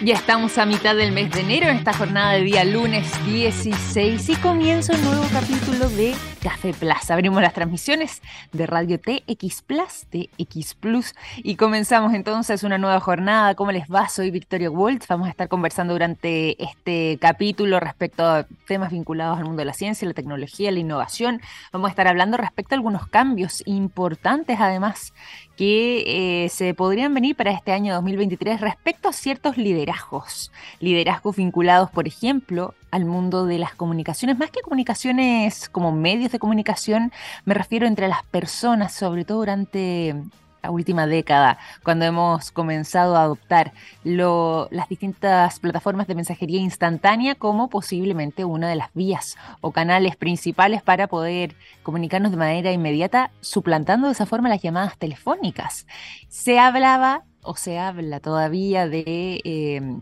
Ya estamos a mitad del mes de enero en esta jornada de día lunes 16 y comienza un nuevo capítulo de Café Plus. Abrimos las transmisiones de Radio TX Plus, TX Plus y comenzamos entonces una nueva jornada. ¿Cómo les va? Soy Victoria Waltz. Vamos a estar conversando durante este capítulo respecto a temas vinculados al mundo de la ciencia, la tecnología, la innovación. Vamos a estar hablando respecto a algunos cambios importantes además que eh, se podrían venir para este año 2023 respecto a ciertos liderazgos. Liderazgos vinculados, por ejemplo, al mundo de las comunicaciones, más que comunicaciones como medios de comunicación, me refiero entre las personas, sobre todo durante la última década, cuando hemos comenzado a adoptar las distintas plataformas de mensajería instantánea como posiblemente una de las vías o canales principales para poder comunicarnos de manera inmediata, suplantando de esa forma las llamadas telefónicas. Se hablaba o se habla todavía de... Em,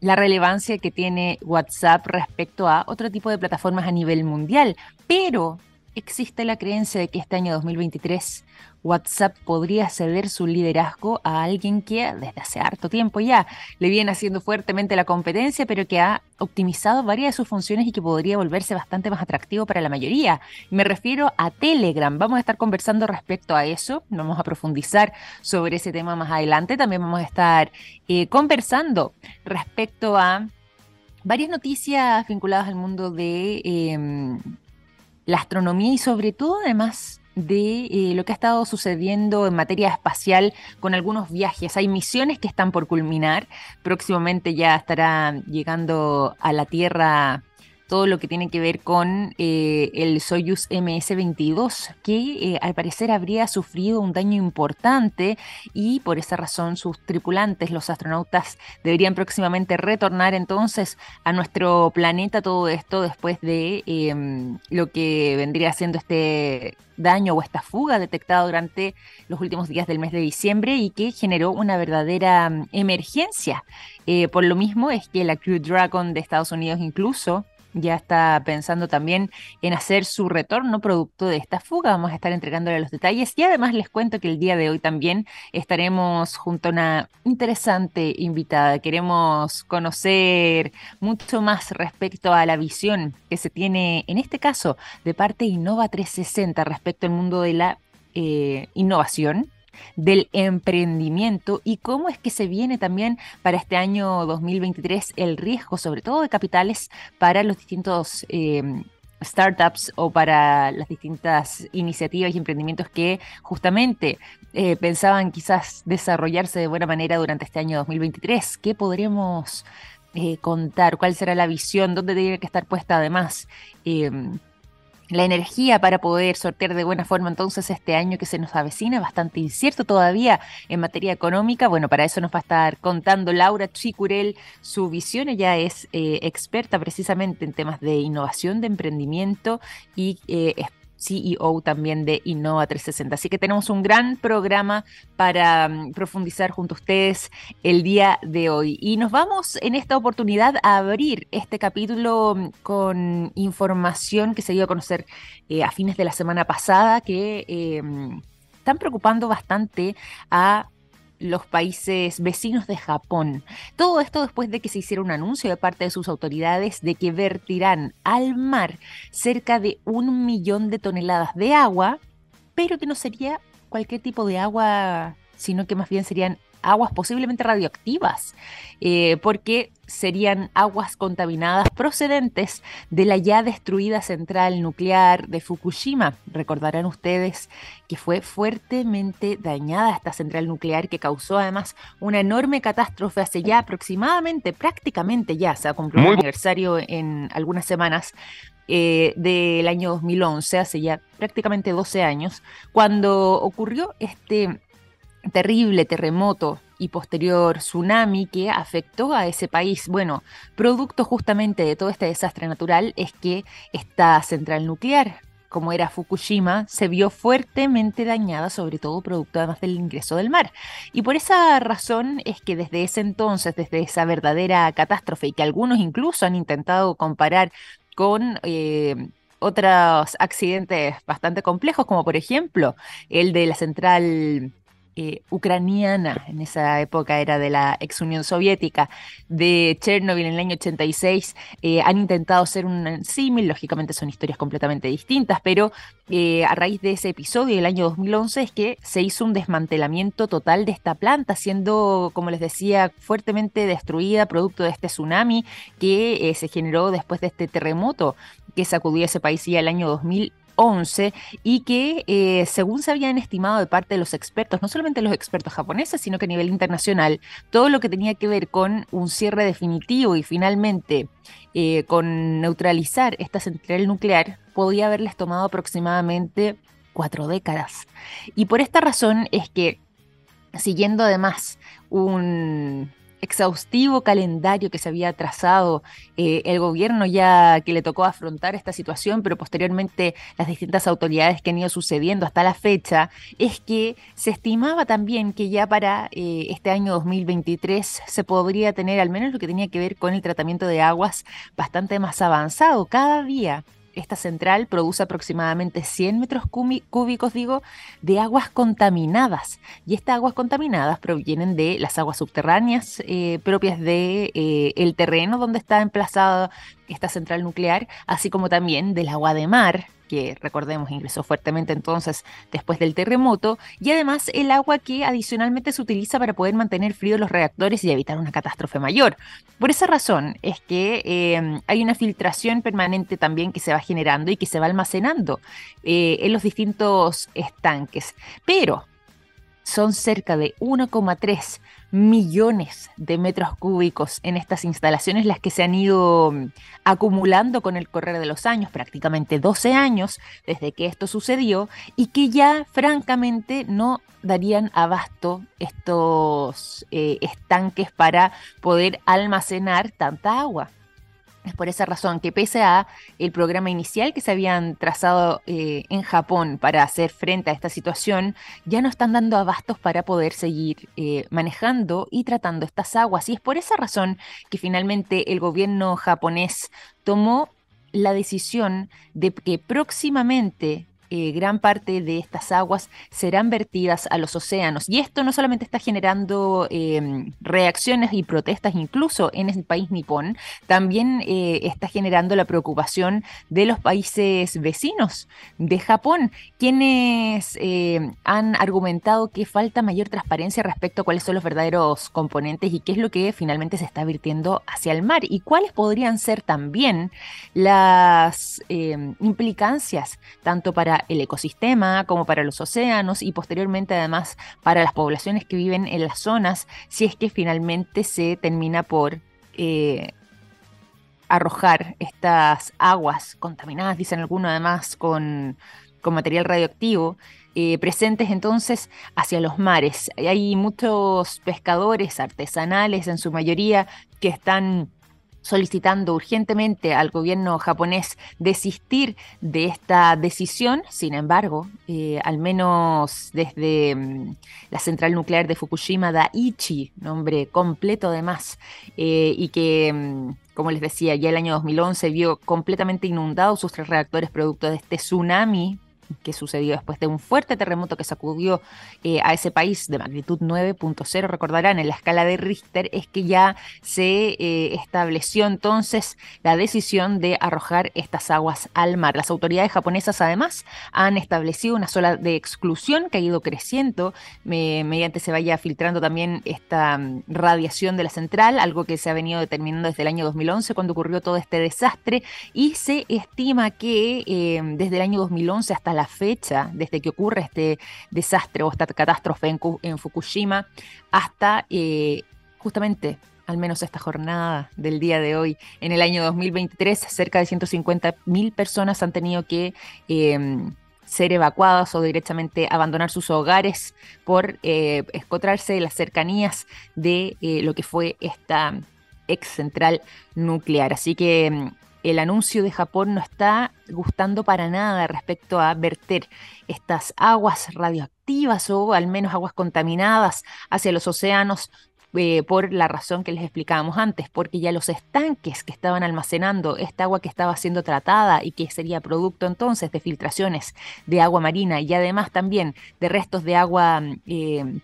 la relevancia que tiene WhatsApp respecto a otro tipo de plataformas a nivel mundial, pero existe la creencia de que este año 2023 WhatsApp podría ceder su liderazgo a alguien que desde hace harto tiempo ya le viene haciendo fuertemente la competencia, pero que ha optimizado varias de sus funciones y que podría volverse bastante más atractivo para la mayoría. Me refiero a Telegram. Vamos a estar conversando respecto a eso. Vamos a profundizar sobre ese tema más adelante. También vamos a estar eh, conversando respecto a varias noticias vinculadas al mundo de em, la astronomía y sobre todo además de eh, lo que ha estado sucediendo en materia espacial con algunos viajes. Hay misiones que están por culminar. Próximamente ya estará llegando a la Tierra todo lo que tiene que ver con eh, el Soyuz MS-22, que eh, al parecer habría sufrido un daño importante y por esa razón sus tripulantes, los astronautas, deberían próximamente retornar entonces a nuestro planeta. Todo esto después de em, lo que vendría siendo este daño o esta fuga detectada durante los últimos días del mes de diciembre y que generó una verdadera em, emergencia. Eh, por lo mismo es que la Crew Dragon de Estados Unidos incluso ya está pensando también en hacer su retorno producto de esta fuga. Vamos a estar entregándole los detalles y además les cuento que el día de hoy también estaremos junto a una interesante invitada. Queremos conocer mucho más respecto a la visión que se tiene en este caso de parte Innova 360 respecto al mundo de la eh, innovación del emprendimiento y cómo es que se viene también para este año 2023 el riesgo, sobre todo de capitales, para los distintos... Em, startups o para las distintas iniciativas y emprendimientos que justamente eh, pensaban quizás desarrollarse de buena manera durante este año 2023. ¿Qué podríamos eh, contar? ¿Cuál será la visión? ¿Dónde tiene que estar puesta además? Em, la energía para poder sortear de buena forma entonces este año que se nos avecina, bastante incierto todavía en materia económica. Bueno, para eso nos va a estar contando Laura Chicurel su visión. Ella es eh, experta precisamente en temas de innovación, de emprendimiento y eh, CEO también de Innova 360. Así que tenemos un gran programa para mm, profundizar junto a ustedes el día de hoy. Y nos vamos en esta oportunidad a abrir este capítulo mm, con información que se dio a conocer eh, a fines de la semana pasada que... Eh, mm, están preocupando bastante a los países vecinos de Japón. Todo esto después de que se hiciera un anuncio de parte de sus autoridades de que vertirán al mar cerca de un millón de toneladas de agua, pero que no sería cualquier tipo de agua, sino que más bien serían aguas posiblemente radioactivas, eh, porque serían aguas contaminadas procedentes de la ya destruida central nuclear de Fukushima. Recordarán ustedes que fue fuertemente dañada esta central nuclear que causó además una enorme catástrofe hace ya aproximadamente, prácticamente ya, se ha cumplido un aniversario en algunas semanas, eh, del año 2011, hace ya prácticamente 12 años, cuando ocurrió este terrible terremoto y posterior tsunami que afectó a ese país. Bueno, producto justamente de todo este desastre natural es que esta central nuclear, como era Fukushima, se vio fuertemente dañada, sobre todo producto además del ingreso del mar. Y por esa razón es que desde ese entonces, desde esa verdadera catástrofe, y que algunos incluso han intentado comparar con... Eh, otros accidentes bastante complejos, como por ejemplo el de la central eh, ucraniana, en esa época era de la ex Unión Soviética, de Chernobyl en el año 86, eh, han intentado hacer un símil, lógicamente son historias completamente distintas, pero eh, a raíz de ese episodio del año 2011 es que se hizo un desmantelamiento total de esta planta, siendo, como les decía, fuertemente destruida producto de este tsunami que se generó después de este terremoto que sacudió ese país ya el año 2000 11 y que eh, según se habían estimado de parte de los expertos, no solamente los expertos japoneses, sino que a nivel internacional, todo lo que tenía que ver con un cierre definitivo y finalmente eh, con neutralizar esta central nuclear podía haberles tomado aproximadamente cuatro décadas. Y por esta razón es que, siguiendo además un exhaustivo calendario que se había trazado eh, el gobierno ya que le tocó afrontar esta situación, pero posteriormente las distintas autoridades que han ido sucediendo hasta la fecha, es que se estimaba también que ya para eh, este año 2023 se podría tener al menos lo que tenía que ver con el tratamiento de aguas bastante más avanzado. Cada día esta central produce aproximadamente 100 metros cúbicos, digo, de aguas contaminadas. Y estas aguas contaminadas provienen de las aguas subterráneas eh, propias del de, eh, el terreno donde está emplazada esta central nuclear, así como también del agua de mar, que recordemos ingresó fuertemente entonces después del terremoto, y además el agua que adicionalmente se utiliza para poder mantener fríos los reactores y evitar una catástrofe mayor. Por esa razón es que eh, hay una filtración permanente también que se va generando y que se va almacenando eh, en los distintos estanques. Pero son cerca de 1,3 millones de metros cúbicos en estas instalaciones las que se han ido mm, acumulando con el correr de los años, prácticamente 12 años desde que esto sucedió y que ya francamente no darían abasto estos eh, estanques para poder almacenar tanta agua. Es por esa razón que pese a el programa inicial que se habían trazado eh, en Japón para hacer frente a esta situación, ya no están dando abastos para poder seguir eh, manejando y tratando estas aguas. Y es por esa razón que finalmente el gobierno japonés tomó la decisión de que próximamente eh, gran parte de estas aguas serán vertidas a los océanos. Y esto no solamente está generando em, reacciones y protestas incluso en el país nipón, también eh, está generando la preocupación de los países vecinos de Japón, quienes em, han argumentado que falta mayor transparencia respecto a cuáles son los verdaderos componentes y qué es lo que finalmente se está virtiendo hacia el mar y cuáles podrían ser también las em, implicancias tanto para el ecosistema, como para los océanos y posteriormente además para las poblaciones que viven en las zonas, si es que finalmente se termina por eh, arrojar estas aguas contaminadas, dicen algunos además, con, material radioactivo. Eh, presentes entonces hacia los mares. Hay muchos pescadores artesanales en su mayoría que están solicitando urgentemente al gobierno japonés desistir de esta decisión. Sin embargo, eh, al menos desde mm, la central nuclear de Fukushima, Daiichi, nombre completo además, eh, y que... Mm, como les decía, ya el año 2011 vio completamente inundados sus tres reactores producto de este tsunami que sucedió después de un fuerte terremoto que sacudió eh, a ese país de magnitud 9.0, recordarán, en la escala de Richter, es que ya se eh, estableció entonces la decisión de arrojar estas aguas al mar. Las autoridades japonesas además han establecido una sola de exclusión que ha ido creciendo mediante se vaya filtrando también esta mm, radiación de la central, algo que se ha venido determinando desde el año 2011 cuando ocurrió todo este desastre y se estima que eh, desde el año 2011 hasta la fecha, desde que ocurre este desastre o esta catástrofe en, Fukushima, hasta eh, justamente al menos esta jornada del día de hoy, en el año 2023, cerca de 150 mil personas han tenido que em, ser evacuadas o directamente abandonar sus hogares por eh, escotrarse en las cercanías de eh, lo que fue esta ex central nuclear. Así que em, el anuncio de Japón no está gustando para nada respecto a verter estas aguas radioactivas o al menos aguas contaminadas hacia los océanos eh, por la razón que les explicábamos antes, porque ya los estanques que estaban almacenando esta agua que estaba siendo tratada y que sería producto entonces de filtraciones de agua marina y además también de restos de agua eh,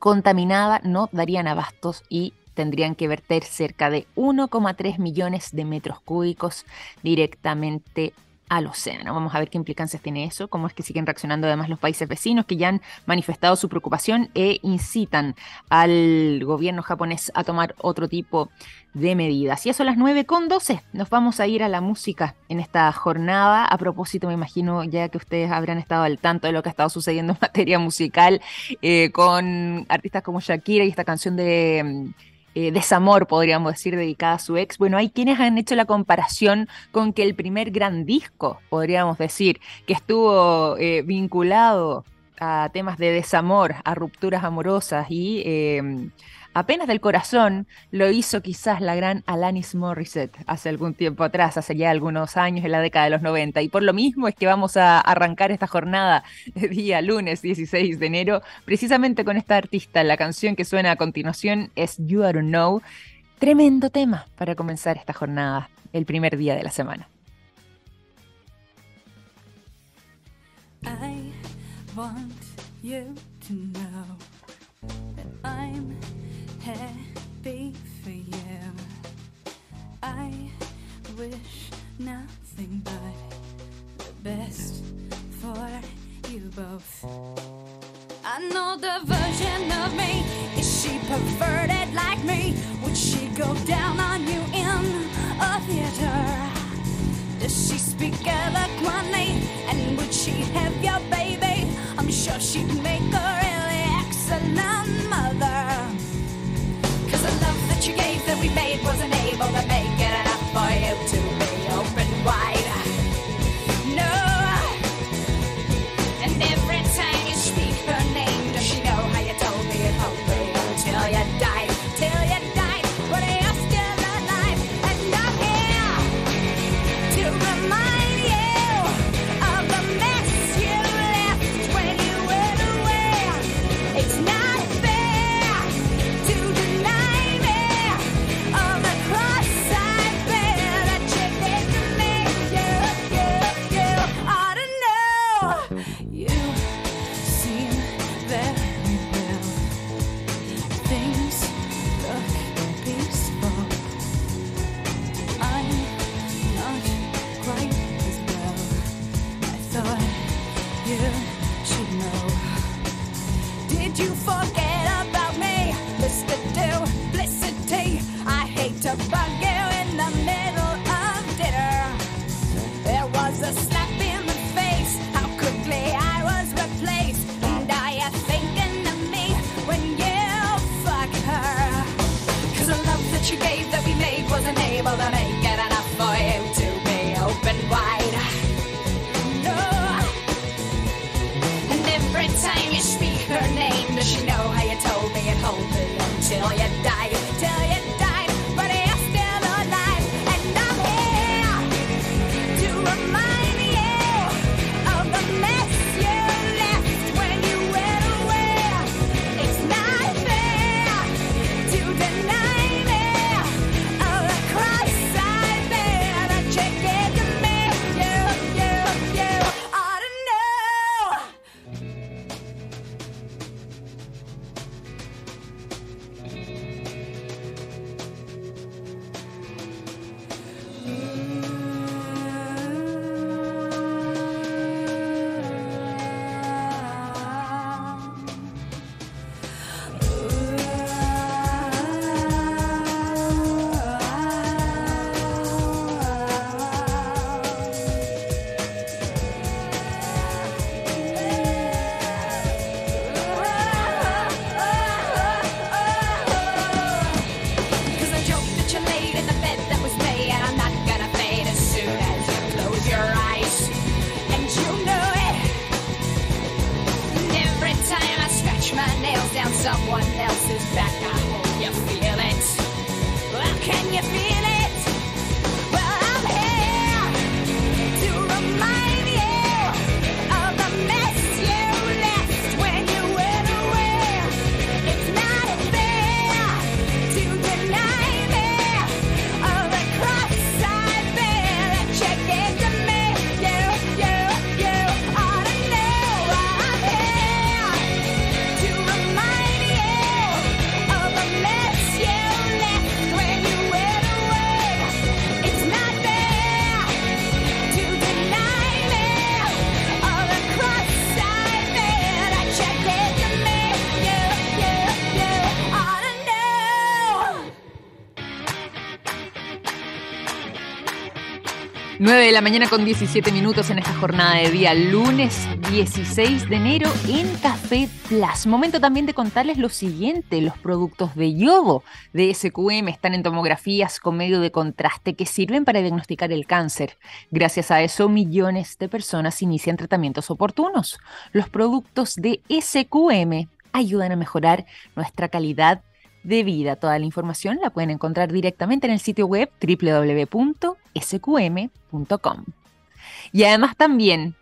contaminada, no darían abastos y tendrían que verter cerca de 1,3 millones de metros cúbicos directamente al océano. Vamos a ver qué implicancias tiene eso, cómo es que siguen reaccionando además los países vecinos que ya han manifestado su preocupación e incitan al gobierno japonés a tomar otro tipo de medidas. Y eso a las 9 con 12. Nos vamos a ir a la música en esta jornada. A propósito, me imagino ya que ustedes habrán estado al tanto de lo que ha estado sucediendo en materia musical eh, con artistas como Shakira y esta canción de eh, desamor, podríamos decir, dedicada a su ex. Bueno, hay quienes han hecho la comparación con que el primer gran disco, podríamos decir, que estuvo eh, vinculado a temas de desamor, a rupturas amorosas y em, apenas del corazón lo hizo quizás la gran Alanis Morissette hace algún tiempo atrás, hace ya algunos años, en la década de los 90. Y por lo mismo es que vamos a arrancar esta jornada de día lunes 16 de enero, precisamente con esta artista. La canción que suena a continuación es You Don't Know. Tremendo tema para comenzar esta jornada, el primer día de la semana. I want you to know happy for you. I wish nothing but the best for you both. I know the version of me. Is she perverted like me? Would she go down on you in a theater? Does she speak eloquently? And would she have your baby? I'm sure she'd make a really excellent mother we made wasn't able to make it 9 de la mañana con 17 minutos en esta jornada de día, lunes 16 de enero en Café Plus. Momento también de contarles lo siguiente, los productos de yodo de SQM están en tomografías con medio de contraste que sirven para diagnosticar el cáncer. Gracias a eso, millones de personas inician tratamientos oportunos. Los productos de SQM ayudan a mejorar nuestra calidad de vida. Toda la información la pueden encontrar directamente en el sitio web www.sqm.com. Y además también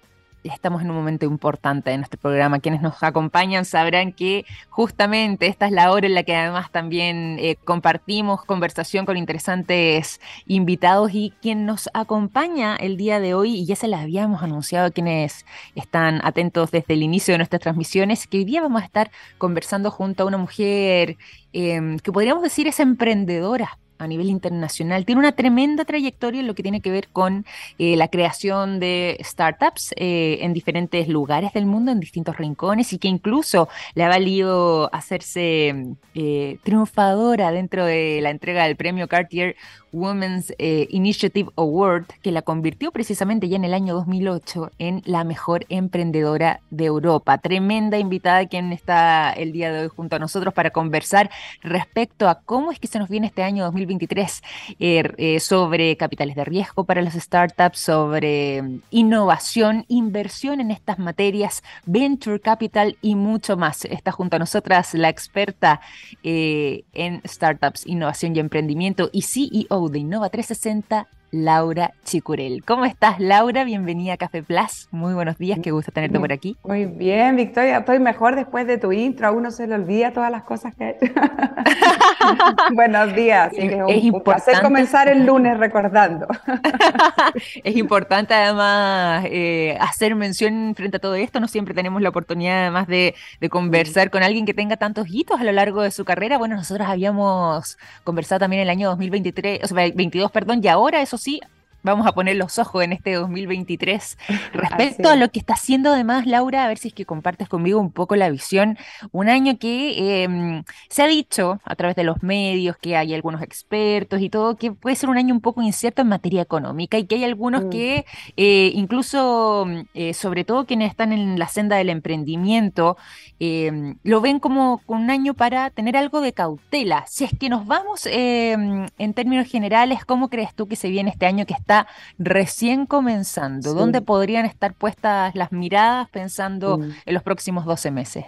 estamos en un momento importante de nuestro programa. Quienes nos acompañan sabrán que justamente esta es la hora en la que además también eh, compartimos conversación con interesantes invitados y quien nos acompaña el día de hoy, y ya se las habíamos anunciado a quienes están atentos desde el inicio de nuestras transmisiones, que hoy día vamos a estar conversando junto a una mujer em, que podríamos decir es emprendedora a nivel internacional. Tiene una tremenda trayectoria en lo que tiene que ver con eh, la creación de startups eh, en diferentes lugares del mundo, en distintos rincones, y que incluso le ha valido hacerse eh, triunfadora dentro de la entrega del premio Cartier Women's Initiative Award, que la convirtió precisamente ya en el año 2008 en la mejor emprendedora de Europa. Tremenda invitada quien está el día de hoy junto a nosotros para conversar respecto a cómo es que se nos viene este año 2023 er, eh, sobre capitales de riesgo para las startups, sobre mm, innovación, inversión en estas materias, venture capital y mucho más. Está junto a nosotras la experta eh, en startups, innovación y emprendimiento y CEO de Innova 360, Laura Chicurel. ¿Cómo estás, Laura? Bienvenida a Café Plus. Muy buenos días, qué gusto tenerte por aquí. Muy bien, Victoria. Estoy mejor después de tu intro. A uno se le olvida todas las cosas que he hecho. buenos días. es, es importante comenzar el lunes recordando. es importante además eh, hacer mención frente a todo esto. No siempre tenemos la oportunidad además de, de conversar con alguien que tenga tantos hitos a lo largo de su carrera. Bueno, nosotros habíamos conversado también el año 2023, o sea, 22, perdón, y ahora eso sí, vamos a poner los ojos en este 2023 respecto a lo que está haciendo además Laura, a ver si es que compartes conmigo un poco la visión, un año que em, se ha dicho a través de los medios que hay algunos expertos y todo que puede ser un año un poco incierto en materia económica y que hay algunos mm. que eh, incluso, eh, sobre todo quienes están en la senda del emprendimiento, em, lo ven como un año para tener algo de cautela. Si es que nos vamos em, en términos generales, ¿cómo crees tú que se viene este año que está recién comenzando. ¿Dónde podrían estar puestas las miradas pensando mm. en los próximos 12 meses?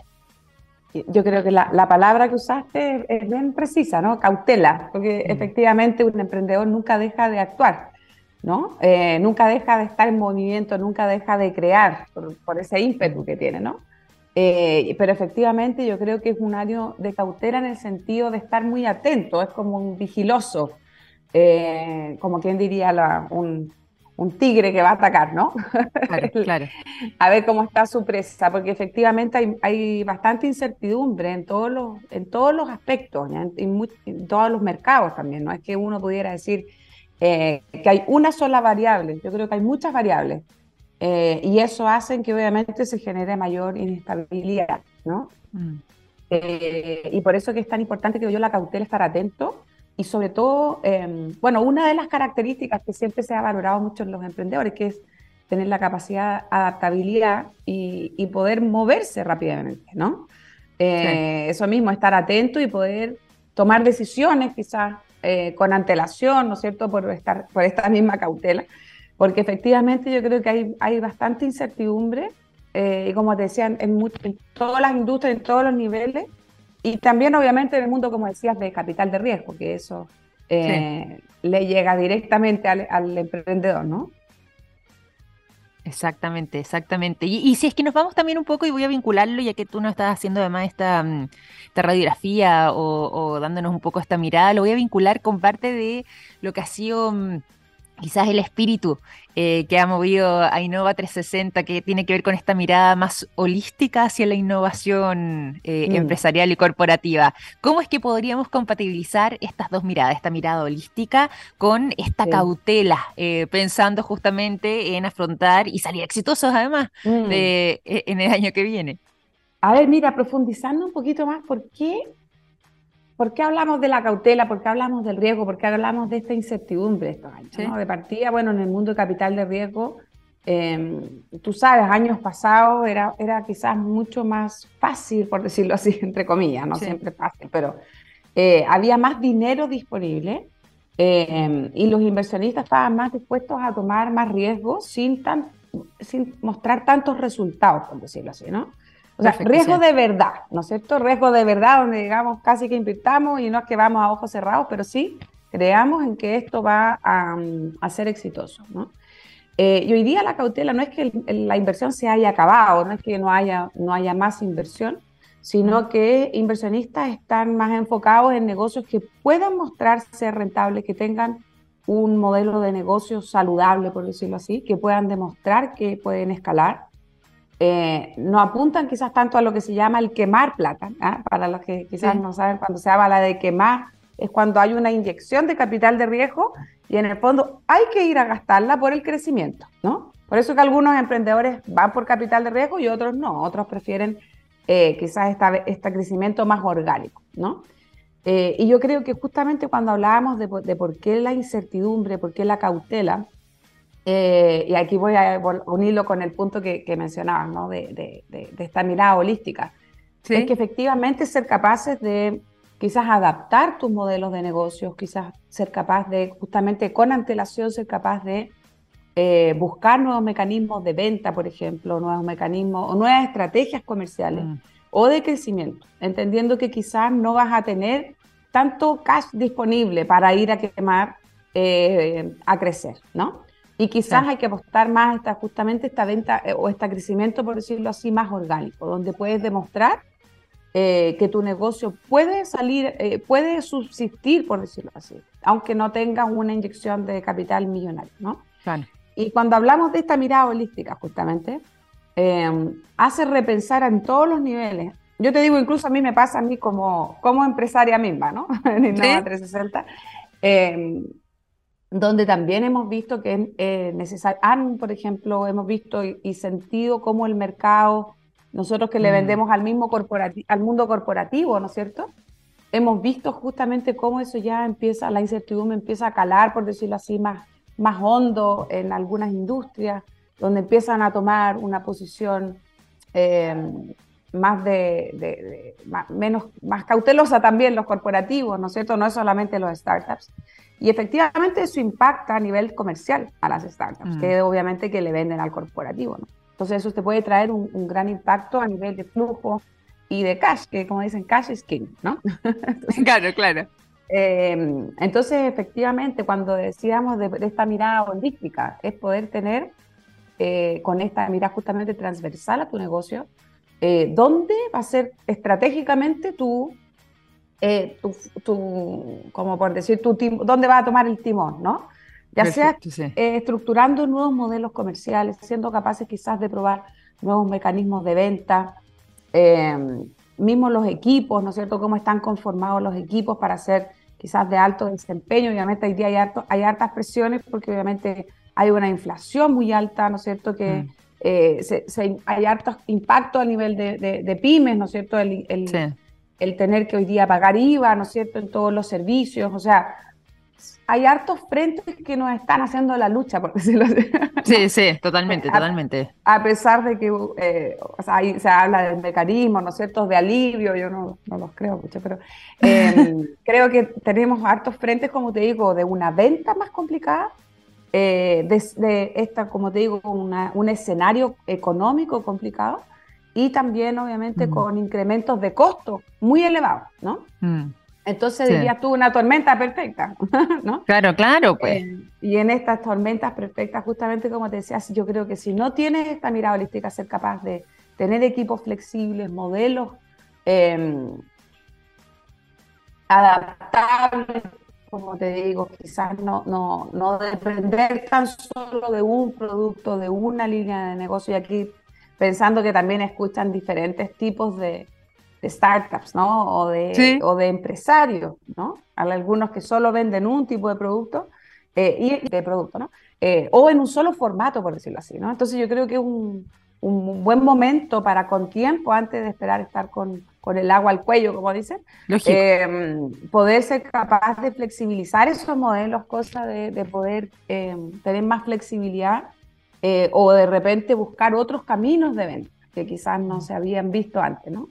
Yo creo que la, palabra que usaste es bien precisa, ¿no? Cautela, porque mm. efectivamente un emprendedor nunca deja de actuar, ¿no? Eh, nunca deja de estar en movimiento, nunca deja de crear por, ese ímpetu que tiene, ¿no? Eh, pero efectivamente yo creo que es un año de cautela en el sentido de estar muy atento, es como un vigiloso, eh, como quien diría, un, tigre que va a atacar, ¿no? Claro, a ver cómo está su presa, porque efectivamente hay, bastante incertidumbre en todos los, en todos los aspectos, en, todos los mercados también, no es que uno pudiera decir eh, que hay una sola variable, yo creo que hay muchas variables, eh, y eso hace que obviamente se genere mayor inestabilidad, ¿no? Mm. y por eso que es tan importante que yo la cautela estar atento y sobre todo, em, bueno, una de las características que siempre se ha valorado mucho en los emprendedores, que es tener la capacidad de adaptabilidad y, poder moverse rápidamente, ¿no? Eh, eso mismo, estar atento y poder tomar decisiones quizás eh, con antelación, ¿no es cierto?, por, estar, por esta misma cautela, porque efectivamente yo creo que hay, hay bastante incertidumbre eh, y como te decía, en, en todas las industrias, en todos los niveles, y también, obviamente, en el mundo, como decías, de capital de riesgo, que eso eh, le llega directamente al, emprendedor, ¿no? Exactamente, exactamente. Y, si es que nos vamos también un poco, y voy a vincularlo, ya que tú no estás haciendo además esta, mm, radiografía o, dándonos un poco esta mirada, lo voy a vincular con parte de lo que ha sido mm, quizás el espíritu eh, que ha movido a Innova 360, que tiene que ver con esta mirada más holística hacia la innovación eh, mm. empresarial y corporativa. ¿Cómo es que podríamos compatibilizar estas dos miradas, esta mirada holística con esta cautela, eh, pensando justamente en afrontar y salir exitosos además mm. de, en el año que viene? A ver, mira, profundizando un poquito más, ¿por qué ¿por qué hablamos de la cautela? ¿Por qué hablamos del riesgo? ¿Por qué hablamos de esta incertidumbre estos años? De partida, bueno, en el mundo de capital de riesgo, em, tú sabes, años pasados era, era quizás mucho más fácil, por decirlo así, entre comillas, no siempre fácil, pero eh, había más dinero disponible em, y los inversionistas estaban más dispuestos a tomar más riesgos sin, tan, sin mostrar tantos resultados, por decirlo así, ¿no? O sea, riesgo de verdad, ¿no es cierto? Riesgo de verdad, donde digamos casi que invirtamos y no es que vamos a ojos cerrados, pero sí creamos en que esto va a, ser exitoso, ¿no? Eh, y hoy día la cautela no es que la inversión se haya acabado, no es que no haya, no haya más inversión, sino que inversionistas están más enfocados en negocios que puedan mostrarse rentables, que tengan un modelo de negocio saludable, por decirlo así, que puedan demostrar que pueden escalar eh, no apuntan quizás tanto a lo que se llama el quemar plata. ¿ah? Para los que quizás no saben, cuando se habla de quemar, es cuando hay una inyección de capital de riesgo y en el fondo hay que ir a gastarla por el crecimiento, ¿no? Por eso que algunos emprendedores van por capital de riesgo y otros no, otros prefieren eh, quizás este crecimiento más orgánico, ¿no? Eh, y yo creo que justamente cuando hablábamos de, de por qué la incertidumbre, por qué la cautela, eh, y aquí voy a unirlo con el punto que, que mencionabas, ¿no? de, de, esta mirada holística. Es que efectivamente ser capaces de quizás adaptar tus modelos de negocios, quizás ser capaz de, justamente con antelación, ser capaz de eh, buscar nuevos mecanismos de venta, por ejemplo, nuevos mecanismos o nuevas estrategias comerciales mm. o de crecimiento, entendiendo que quizás no vas a tener tanto cash disponible para ir a quemar, eh, a crecer, ¿no? Y quizás hay que apostar más a justamente esta venta eh, o este crecimiento, por decirlo así, más orgánico, donde puedes demostrar eh, que tu negocio puede salir, eh, puede subsistir, por decirlo así, aunque no tengas una inyección de capital millonario, ¿no? Y cuando hablamos de esta mirada holística, justamente, hace repensar en todos los niveles. Yo te digo, incluso a mí me pasa a mí como, como empresaria misma, ¿no? en Innova 360 donde también hemos visto que es eh, necesario, por ejemplo, hemos visto y, sentido cómo el mercado, nosotros que le mm. vendemos al mismo al mundo corporativo, ¿no es cierto? Hemos visto justamente cómo eso ya empieza, la incertidumbre empieza a calar, por decirlo así, más, más hondo en algunas industrias, donde empiezan a tomar una posición eh, más de, menos más cautelosa también los corporativos, ¿no es cierto? No es solamente los startups. Y efectivamente eso impacta a nivel comercial a las startups, que mm. obviamente que le venden al corporativo, ¿no? Entonces eso te puede traer un, gran impacto a nivel de flujo y de cash, que como dicen, cash is king, ¿no? claro, claro. Em, entonces, efectivamente, cuando decíamos de, esta mirada holística, es poder tener eh, con esta mirada justamente transversal a tu negocio, eh, dónde va a ser estratégicamente tu, eh, tu, como por decir, tu dónde va a tomar el timón, ¿no? Ya sea eh, estructurando nuevos modelos comerciales, siendo capaces quizás de probar nuevos mecanismos de venta, mismos los equipos, ¿no es cierto? Cómo están conformados los equipos para ser quizás de alto desempeño. Obviamente hoy día hay, hay hartas presiones porque obviamente hay una inflación muy alta, ¿no es cierto? Que, mm. Eh, hay hartos impactos a nivel de, pymes, ¿no es cierto? El, el, tener que hoy día pagar IVA, ¿no es cierto?, en todos los servicios, o sea, hay hartos frentes que nos están haciendo la lucha, por decirlo así. Sí, sí, totalmente, totalmente. A pesar de que eh, ahí se habla del mecanismo, ¿no es cierto?, de alivio, yo no, no los creo mucho, pero em, creo que tenemos hartos frentes, como te digo, de una venta más complicada, eh, de, esta, como te digo, un escenario económico complicado y también obviamente mm. con incrementos de costo muy elevados, ¿no? Mm. Entonces dirías tú una tormenta perfecta, ¿no? Claro, claro, pues. Eh, y en estas tormentas perfectas, justamente como te decías, yo creo que si no tienes esta mirada holística, ser capaz de tener equipos flexibles, modelos em, adaptables como te digo, quizás no, no, no depender tan solo de un producto, de una línea de negocio, y aquí pensando que también escuchan diferentes tipos de, startups, ¿no? O de, o de empresarios, ¿no? Hay algunos que solo venden un tipo de producto, eh, y de producto, ¿no? Eh, o en un solo formato, por decirlo así, ¿no? Entonces yo creo que es un, un buen momento para con tiempo, antes de esperar estar con, con el agua al cuello, como dicen, eh, poder ser capaz de flexibilizar esos modelos, cosa de, poder eh, tener más flexibilidad eh, o de repente buscar otros caminos de venta que quizás no se habían visto antes, ¿no?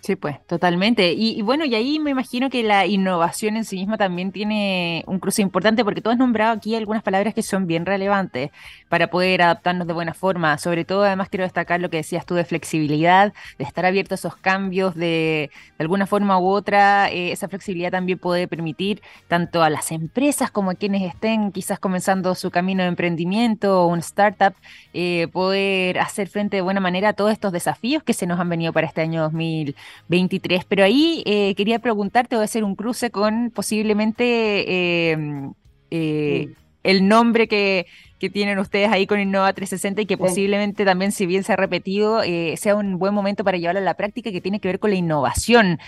Sí, pues, totalmente. Y, bueno, y ahí me imagino que la innovación en sí misma también tiene un cruce importante porque tú has nombrado aquí algunas palabras que son bien relevantes para poder adaptarnos de buena forma. Sobre todo, además, quiero destacar lo que decías tú de flexibilidad, de estar abierto a esos cambios de, alguna forma u otra. Eh, esa flexibilidad también puede permitir tanto a las empresas como a quienes estén quizás comenzando su camino de emprendimiento o un startup, eh, poder hacer frente de buena manera a todos estos desafíos que se nos han venido para este año 2000. 23. Pero ahí eh, quería preguntarte, voy a hacer un cruce con posiblemente em, eh, el nombre que, tienen ustedes ahí con Innova 360 y que posiblemente también, si bien se ha repetido, eh, sea un buen momento para llevarlo a la práctica que tiene que ver con la innovación.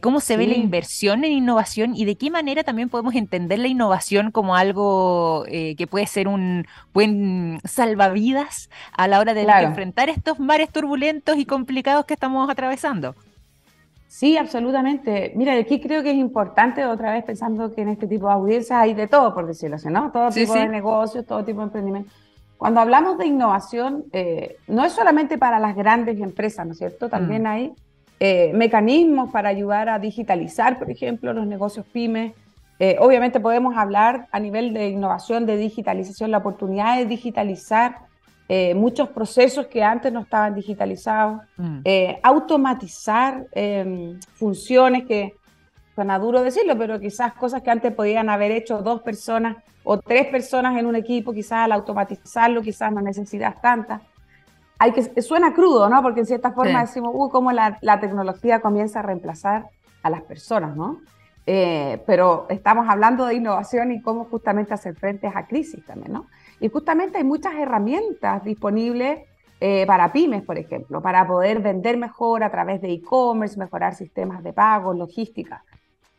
¿Cómo se ve la inversión en innovación y de qué manera también podemos entender la innovación como algo que puede ser un buen salvavidas a la hora de enfrentar estos mares turbulentos y complicados que estamos atravesando? Sí, absolutamente. Mira, aquí creo que es importante, otra vez pensando que en este tipo de audiencias hay de todo, por decirlo así, ¿no? Todo tipo de negocios, todo tipo de emprendimiento. Cuando hablamos de innovación, eh, no es solamente para las grandes empresas, ¿no es cierto? También mm. hay eh, mecanismos para ayudar a digitalizar, por ejemplo, los negocios pymes. Eh, obviamente podemos hablar a nivel de innovación, de digitalización, la oportunidad de digitalizar eh, muchos procesos que antes no estaban digitalizados, mm. eh, automatizar em, funciones que, suena duro decirlo, pero quizás cosas que antes podían haber hecho dos personas o tres personas en un equipo, quizás al automatizarlo, quizás no necesitas tantas. Hay que, suena crudo, ¿no? Porque en cierta forma decimos, uh, cómo la, la, tecnología comienza a reemplazar a las personas, ¿no? Eh, pero estamos hablando de innovación y cómo justamente hacer frente a crisis también, ¿no? Y justamente hay muchas herramientas disponibles eh, para pymes, por ejemplo, para poder vender mejor a través de e-commerce, mejorar sistemas de pago, logística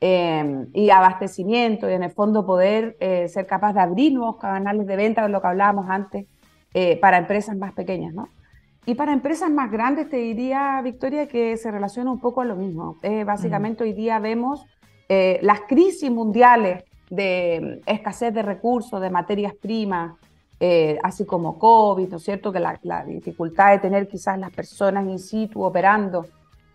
eh, y abastecimiento, y en el fondo poder eh, ser capaz de abrir nuevos canales de venta, de lo que hablábamos antes, para empresas más pequeñas, ¿no? Y para empresas más grandes te diría, Victoria, que se relaciona un poco a lo mismo. básicamente hoy día vemos las crisis mundiales de escasez de recursos, de materias primas, eh, así como COVID, ¿no es cierto? Que la, dificultad de tener quizás las personas in situ operando,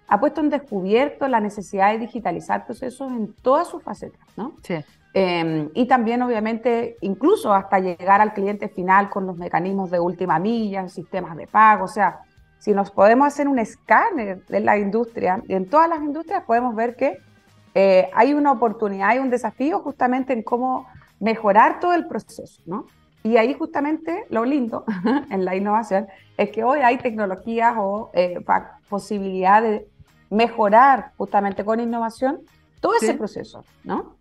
ha puesto en descubierto la necesidad de digitalizar procesos en todas sus facetas, ¿no? Sí. Em, y también, obviamente, incluso hasta llegar al cliente final con los mecanismos de última milla, sistemas de pago, o sea, si nos podemos hacer un escáner de la industria, en todas las industrias podemos ver que eh, hay una oportunidad, hay un desafío justamente en cómo mejorar todo el proceso, ¿no? Y ahí justamente lo lindo en la innovación es que hoy hay tecnologías o eh, posibilidad de mejorar justamente con innovación todo ese proceso, ¿no?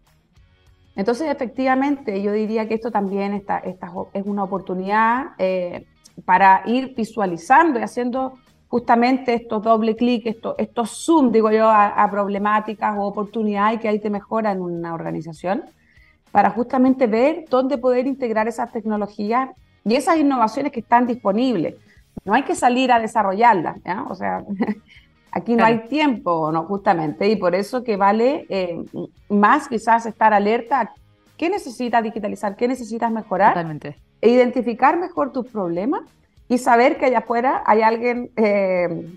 Entonces, efectivamente, yo diría que esto también está, es una oportunidad eh, para ir visualizando y haciendo justamente estos doble clic, estos, estos zoom, digo yo, a, a problemáticas o oportunidades que hay de mejora en una organización para justamente ver dónde poder integrar esas tecnologías y esas innovaciones que están disponibles. No hay que salir a desarrollarlas, ¿ya? O sea, aquí no hay tiempo, ¿no? Justamente, y por eso que vale eh, más quizás estar alerta a qué necesitas digitalizar, qué necesitas mejorar, Totalmente. e identificar mejor tus problemas y saber que allá afuera hay alguien eh,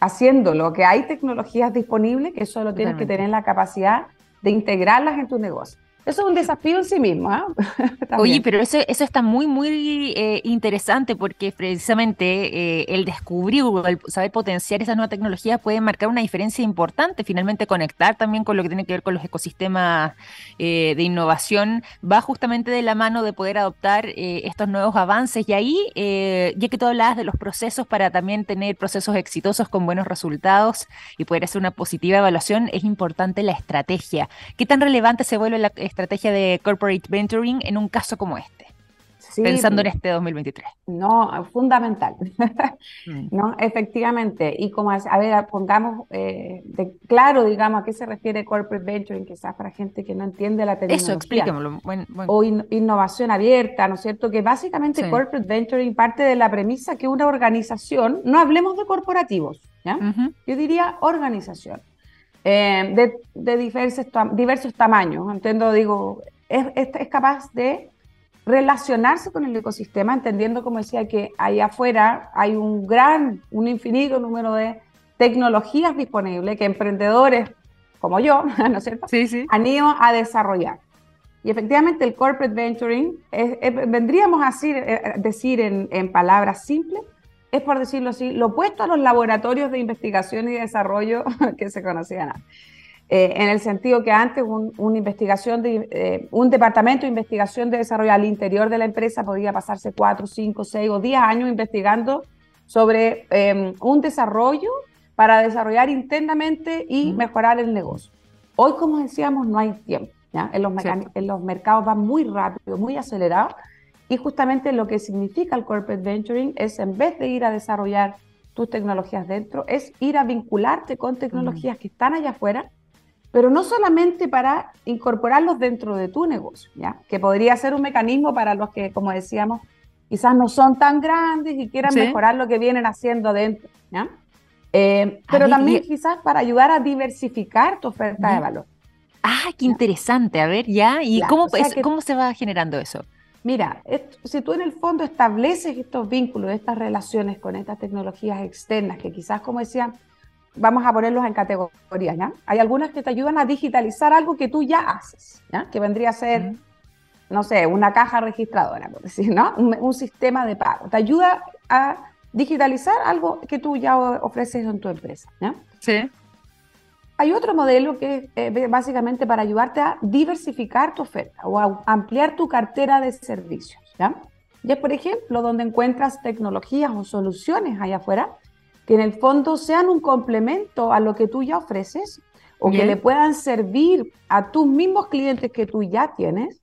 haciéndolo, que hay tecnologías disponibles, que solo tienes que tener la capacidad de integrarlas en tu negocio. Eso es un desafío en sí mismo. ¿ah? Oye, pero eso, eso está muy, muy eh, interesante porque precisamente eh, el descubrir o el saber potenciar esas nuevas tecnologías puede marcar una diferencia importante. Finalmente, conectar también con lo que tiene que ver con los ecosistemas eh, de innovación va justamente de la mano de poder adoptar estos nuevos avances. Y ahí, ya que tú hablabas de los procesos para también tener procesos exitosos con buenos resultados y poder hacer una positiva evaluación, es importante la estrategia. ¿Qué tan relevante se vuelve la estrategia de corporate venturing en un caso como este? pensando en este 2023. No, fundamental. Mm. No, efectivamente. Y como, a ver, pongamos eh, de claro, digamos, a qué se refiere corporate venturing, quizás para gente que no entiende la tecnología. Eso, explíquemelo. O innovación abierta, ¿no es cierto? Que básicamente corporate venturing parte de la premisa que una organización, no hablemos de corporativos, ¿ya? Yo diría organización de, de diversos, diversos tamaños. Entiendo, digo, es, es, capaz de relacionarse con el ecosistema, entendiendo, como decía, que ahí afuera hay un gran, un infinito número de tecnologías disponibles que emprendedores como yo, ¿no es cierto?, sí, sí. han ido a desarrollar. Y efectivamente el corporate venturing, vendríamos a decir, eh, decir en, en, palabras simples, es por decirlo así, lo opuesto a los laboratorios de investigación y desarrollo que se conocían antes. Eh, en el sentido que antes un, una investigación de, eh, un departamento de investigación de desarrollo al interior de la empresa podía pasarse cuatro, cinco, seis o diez años investigando sobre em, un desarrollo para desarrollar internamente y mejorar el negocio. Hoy, como decíamos, no hay tiempo. En, los en los mercados va muy rápido, muy acelerado. Y justamente lo que significa el corporate venturing es, en vez de ir a desarrollar tus tecnologías dentro, es ir a vincularte con tecnologías que están allá afuera pero no solamente para incorporarlos dentro de tu negocio, ¿ya? que podría ser un mecanismo para los que, como decíamos, quizás no son tan grandes y quieran mejorar lo que vienen haciendo dentro. ¿ya? Eh, pero también quizás para ayudar a diversificar tu oferta de valor. Ah, qué interesante. A ver, ya. ¿Y cómo, cómo se va generando eso? Mira, si tú en el fondo estableces estos vínculos, estas relaciones con estas tecnologías externas, que quizás, como decía, vamos a ponerlos en categorías, ¿ya? Hay algunas que te ayudan a digitalizar algo que tú ya haces, ¿ya? Que vendría a ser, no sé, una caja registradora, por decir, ¿no? Un, sistema de pago. Te ayuda a digitalizar algo que tú ya ofreces en tu empresa, ¿ya? Sí. Hay otro modelo que es eh, básicamente para ayudarte a diversificar tu oferta o a ampliar tu cartera de servicios, ¿ya? Y es, por ejemplo, donde encuentras tecnologías o soluciones allá afuera que en el fondo sean un complemento a lo que tú ya ofreces o que le puedan servir a tus mismos clientes que tú ya tienes,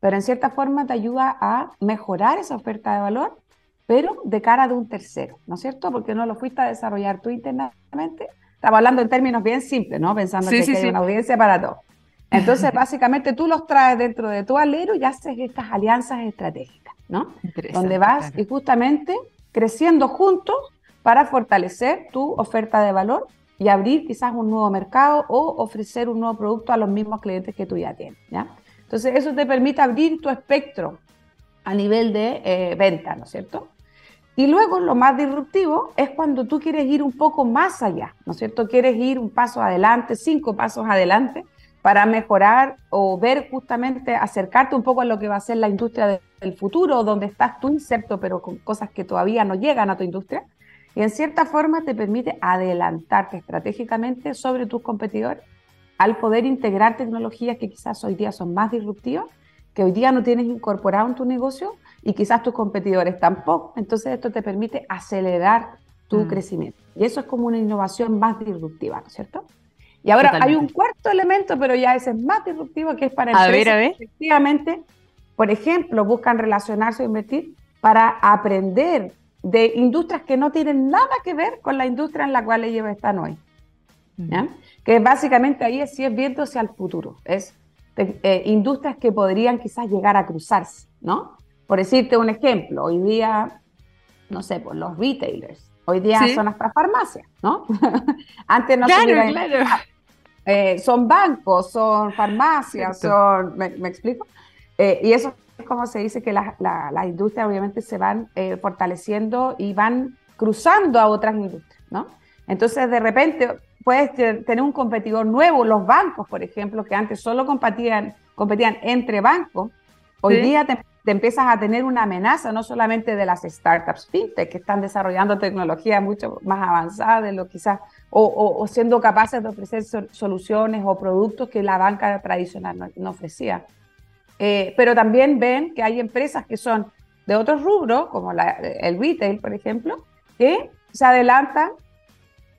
pero en cierta forma te ayuda a mejorar esa oferta de valor, pero de cara de un tercero, ¿no es cierto? Porque no lo fuiste a desarrollar tú internamente. Estamos hablando en términos bien simples, ¿no? Pensando que, hay una audiencia para todo. Entonces, básicamente tú los traes dentro de tu alero y haces estas alianzas estratégicas, ¿no? Donde vas y justamente creciendo juntos para fortalecer tu oferta de valor y abrir quizás un nuevo mercado o ofrecer un nuevo producto a los mismos clientes que tú ya tienes. ¿ya? Entonces, eso te permite abrir tu espectro a nivel de eh, venta, ¿no es cierto? Y luego lo más disruptivo es cuando tú quieres ir un poco más allá, ¿no es cierto? Quieres ir un paso adelante, cinco pasos adelante, para mejorar o ver justamente, acercarte un poco a lo que va a ser la industria del futuro, donde estás tú inserto, pero con cosas que todavía no llegan a tu industria y en cierta forma te permite adelantarte estratégicamente sobre tus competidores al poder integrar tecnologías que quizás hoy día son más disruptivas, que hoy día no tienes incorporado en tu negocio y quizás tus competidores tampoco. Entonces esto te permite acelerar tu mm. crecimiento. Y eso es como una innovación más disruptiva, ¿no es cierto? Y ahora hay un cuarto elemento, pero ya ese es más disruptivo, que es para a ver, a ver. efectivamente, por ejemplo, buscan relacionarse o invertir para aprender de industrias que no tienen nada que ver con la industria en la cual ellos están hoy. Que básicamente ahí es, sí es viéndose al futuro. Es eh, industrias que podrían quizás llegar a cruzarse, ¿no? Por decirte un ejemplo, hoy día, no sé, pues los retailers, hoy día son hasta farmacias, ¿no? Antes no claro, claro. Eh, son bancos, son farmacias, son, ¿me, explico? Eh, y eso como se dice que las la, industrias obviamente se van fortaleciendo y van cruzando a otras industrias, ¿no? Entonces, de repente, puedes tener un competidor nuevo, los bancos, por ejemplo, que antes solo competían, competían entre bancos, hoy día te, empiezas a tener una amenaza no solamente de las startups fintech que están desarrollando tecnologías mucho más avanzadas de lo quizás, o, o, siendo capaces de ofrecer soluciones o productos que la banca tradicional no ofrecía, eh, pero también ven que hay empresas que son de otros rubros, como el retail, por ejemplo, que se adelantan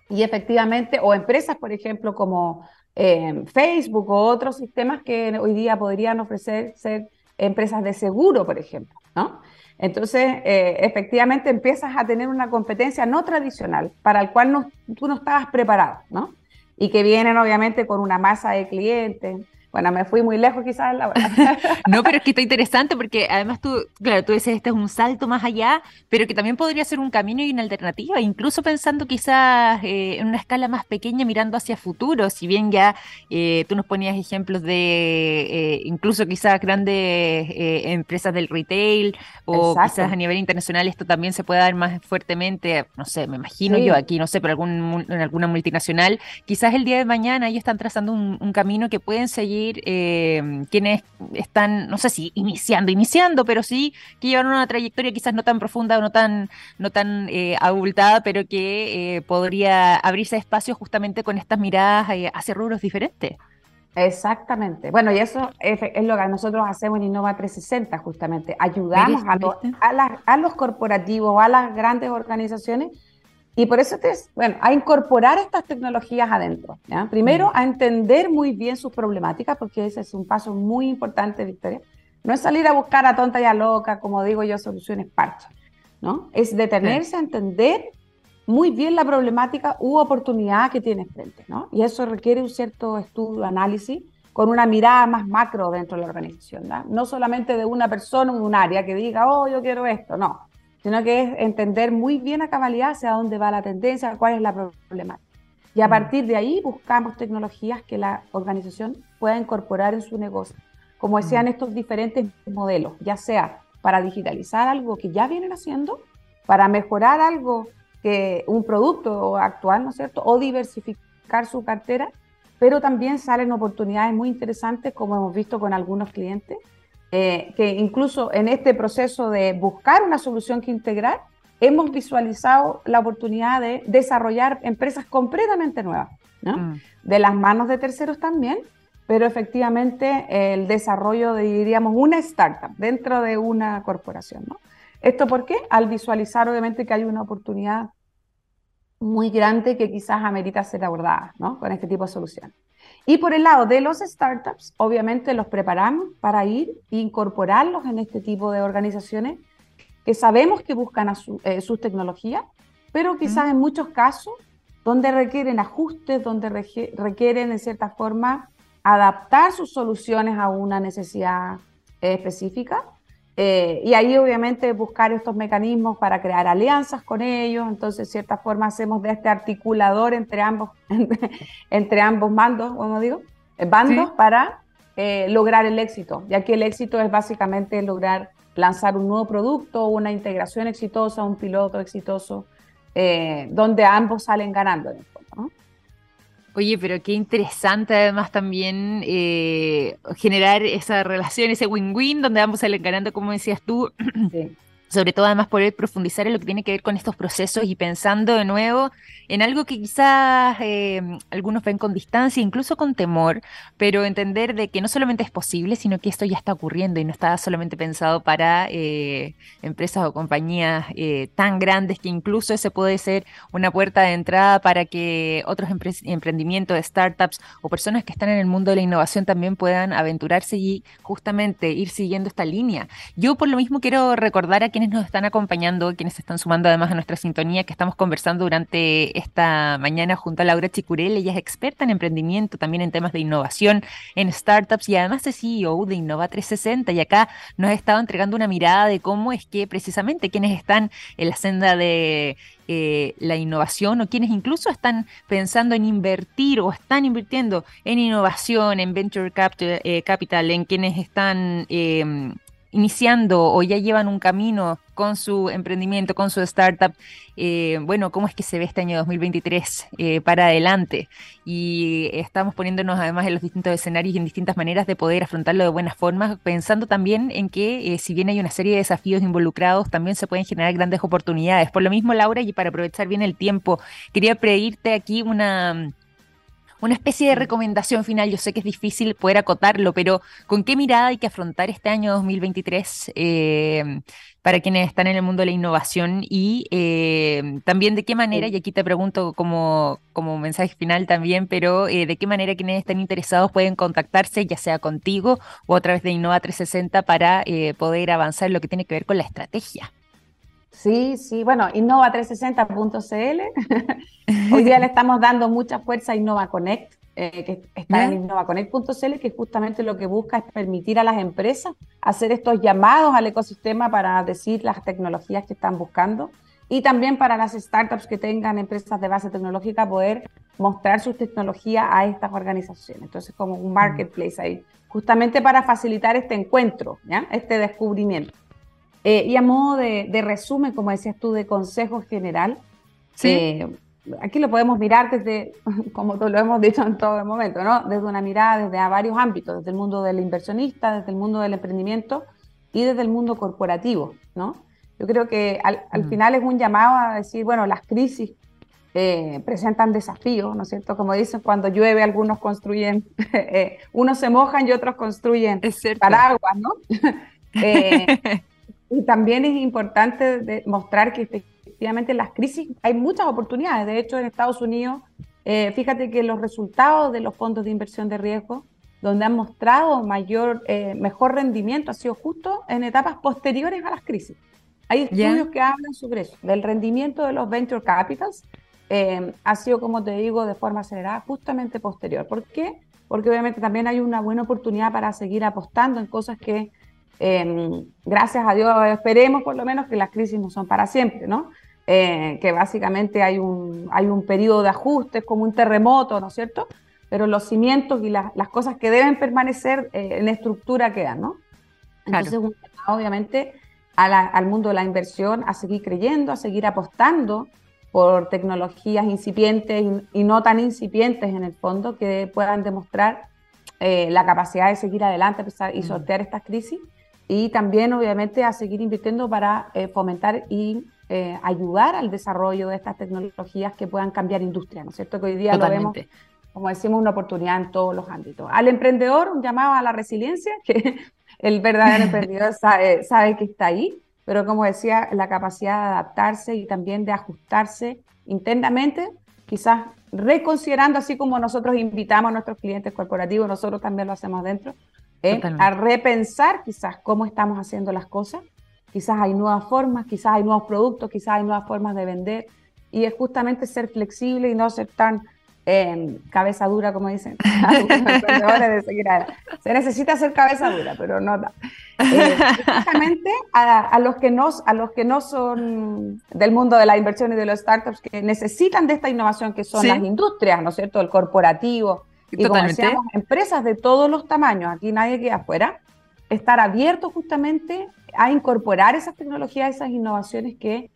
y efectivamente, o empresas, por ejemplo, como eh, Facebook o otros sistemas que hoy día podrían ofrecer ser empresas de seguro, por ejemplo, ¿no? Entonces, eh, efectivamente empiezas a tener una competencia no tradicional para el cual tú no estabas preparado, ¿no? Y que vienen obviamente con una masa de clientes, Bueno, me fui muy lejos quizás en la No, pero es que está interesante porque además tú, claro, tú dices, este es un salto más allá, pero que también podría ser un camino y una alternativa, incluso pensando quizás eh, en una escala más pequeña, mirando hacia futuro, si bien ya eh, tú nos ponías ejemplos de eh, incluso quizás grandes empresas del retail o quizás a nivel internacional esto también se puede dar más fuertemente, no sé, me imagino yo aquí, no sé, pero algún, en alguna multinacional, quizás el día de mañana ellos están trazando un, un camino que pueden seguir eh, quienes están, no sé si iniciando, iniciando, pero sí que llevan una trayectoria quizás no tan profunda o no tan, no tan eh, abultada, pero que eh, podría abrirse espacio justamente con estas miradas hacia rubros diferentes. Exactamente. Bueno, y eso es, lo que nosotros hacemos en Innova 360, justamente. Ayudamos a, a, a los corporativos, a las grandes organizaciones y por eso, te, bueno, a incorporar estas tecnologías adentro. ¿ya? Primero, a entender muy bien sus problemáticas, porque ese es un paso muy importante, Victoria. No es salir a buscar a tonta y a loca, como digo yo, soluciones parchas, ¿no? Es detenerse a entender muy bien la problemática u oportunidad que tienes frente, ¿no? Y eso requiere un cierto estudio, análisis, con una mirada más macro dentro de la organización, ¿no? No solamente de una persona o un área que diga, oh, yo quiero esto, no sino que es entender muy bien a cabalidad hacia dónde va la tendencia, cuál es la problemática. Y a mm. partir de ahí buscamos tecnologías que la organización pueda incorporar en su negocio, como decían mm. estos diferentes modelos, ya sea para digitalizar algo que ya vienen haciendo, para mejorar algo que un producto actual, ¿no es cierto? O diversificar su cartera, pero también salen oportunidades muy interesantes, como hemos visto con algunos clientes, eh, que incluso en este proceso de buscar una solución que integrar, hemos visualizado la oportunidad de desarrollar empresas completamente nuevas, mm. de las manos de terceros también, pero efectivamente el desarrollo de, diríamos, una startup dentro de una corporación. ¿no? ¿Esto por qué? Al visualizar obviamente que hay una oportunidad muy grande que quizás amerita ser abordada ¿no? con este tipo de soluciones. Y por el lado de los startups, obviamente los preparamos para ir e incorporarlos en este tipo de organizaciones que sabemos que buscan eh, sus tecnologías, pero quizás en muchos casos donde requieren ajustes, donde requieren en cierta forma adaptar sus soluciones a una necesidad eh, específica eh, y ahí obviamente buscar estos mecanismos para crear alianzas con ellos, entonces de cierta forma hacemos de este articulador entre ambos, entre ambos mandos, como digo, eh, bandos para eh, lograr el éxito, ya que el éxito es básicamente lograr lanzar un nuevo producto, una integración exitosa, un piloto exitoso, donde ambos salen ganando. Oye, pero qué interesante además también eh, generar esa relación, ese win-win donde ambos salen ganando, como decías tú. Sí sobre todo además poder profundizar en lo que tiene que ver con estos procesos y pensando de nuevo en algo que quizás eh, algunos ven con distancia, incluso con temor, pero entender de que no solamente es posible, sino que esto ya está ocurriendo y no está solamente pensado para eh, empresas o compañías eh, tan grandes que incluso ese puede ser una puerta de entrada para que otros emprendimientos, startups o personas que están en el mundo de la innovación también puedan aventurarse y justamente ir siguiendo esta línea. Yo por lo mismo quiero recordar a quienes nos están acompañando, quienes se están sumando además a nuestra sintonía, que estamos conversando durante esta mañana junto a Laura Chicurel. Ella es experta en emprendimiento, también en temas de innovación, en startups y además es CEO de Innova 360. Y acá nos ha estado entregando una mirada de cómo es que precisamente quienes están en la senda de eh, la innovación o quienes incluso están pensando en invertir o están invirtiendo en innovación, en venture capital, eh, en quienes están eh, iniciando o ya llevan un camino con su emprendimiento, con su startup, eh, bueno, cómo es que se ve este año 2023 eh, para adelante. Y estamos poniéndonos además en los distintos escenarios y en distintas maneras de poder afrontarlo de buenas formas, pensando también en que eh, si bien hay una serie de desafíos involucrados, también se pueden generar grandes oportunidades. Por lo mismo, Laura, y para aprovechar bien el tiempo, quería pedirte aquí una una especie de recomendación final. Yo sé que es difícil poder acotarlo, pero ¿con qué mirada hay que afrontar este año 2023 eh, para quienes están en el mundo de la innovación? Y eh, también de qué manera, y aquí te pregunto como, como mensaje final también, pero eh, de qué manera quienes están interesados pueden contactarse, ya sea contigo o a través de Innova 360 para poder avanzar en lo que tiene que ver con la estrategia. Sí, sí, bueno, innova360.cl. Hoy día le estamos dando mucha fuerza a Innova Connect, eh, que está en innovaconect.cl, que justamente lo que busca es permitir a las empresas hacer estos llamados al ecosistema para decir las tecnologías que están buscando y también para las startups que tengan empresas de base tecnológica poder mostrar sus tecnologías a estas organizaciones. Entonces, como un marketplace ahí, justamente para facilitar este encuentro, ¿ya? este descubrimiento. Eh, y a modo de, resumen, como decías tú, de consejo general, ¿Sí? Eh, aquí lo podemos mirar desde, como lo hemos dicho en todo el momento, ¿no? desde una mirada desde a varios ámbitos, desde el mundo del inversionista, desde el mundo del emprendimiento y desde el mundo corporativo. ¿no? Yo creo que al, mm. final es un llamado a decir, bueno, las crisis eh, presentan desafíos, ¿no es cierto? Como dicen, cuando llueve algunos construyen, eh, unos se mojan y otros construyen paraguas, ¿no? Eh, y también es importante demostrar que efectivamente en las crisis hay muchas oportunidades. De hecho, en Estados Unidos, fíjate que los resultados de los fondos de inversión de riesgo, donde han mostrado mayor, mejor rendimiento, ha sido justo en etapas posteriores a las crisis. Hay estudios que hablan sobre eso, del rendimiento de los venture capitals. Eh, ha sido, como te digo, de forma acelerada, justamente posterior. ¿Por qué? Porque obviamente también hay una buena oportunidad para seguir apostando en cosas que, em, gracias a Dios, esperemos por lo menos que las crisis no son para siempre, ¿no? Eh, que básicamente hay un, hay un periodo de ajustes, como un terremoto, ¿no es cierto? Pero los cimientos y las cosas que deben permanecer eh, en estructura quedan, ¿no? Entonces, obviamente, al mundo de la inversión a seguir creyendo, a seguir apostando por tecnologías incipientes y, no tan incipientes en el fondo que puedan demostrar eh, la capacidad de seguir adelante y sortear estas crisis y también obviamente a seguir invirtiendo para eh, fomentar y eh, ayudar al desarrollo de estas tecnologías que puedan cambiar industria, ¿no es cierto? Que hoy día lo vemos, como decimos, una oportunidad en todos los ámbitos. Al emprendedor, un llamado a la resiliencia, que el verdadero emprendedor sabe, sabe que está ahí, pero como decía, la capacidad de adaptarse y también de ajustarse internamente, quizás reconsiderando, así como nosotros invitamos a nuestros clientes corporativos, nosotros también lo hacemos dentro, ¿eh? a repensar quizás cómo estamos haciendo las cosas. Quizás hay nuevas formas, quizás hay nuevos productos, quizás hay nuevas formas de vender. Y es justamente ser flexible y no ser tan cabeza dura, como dicen Se necesita hacer cabeza dura, pero no da. Eh, justamente a, los que no, a los que no son del mundo de la inversión y de los startups, que necesitan de esta innovación, que son las industrias, ¿no es cierto? El corporativo. Y como decíamos, empresas de todos los tamaños, aquí nadie queda afuera, estar abiertos justamente a incorporar esas tecnologías, esas innovaciones que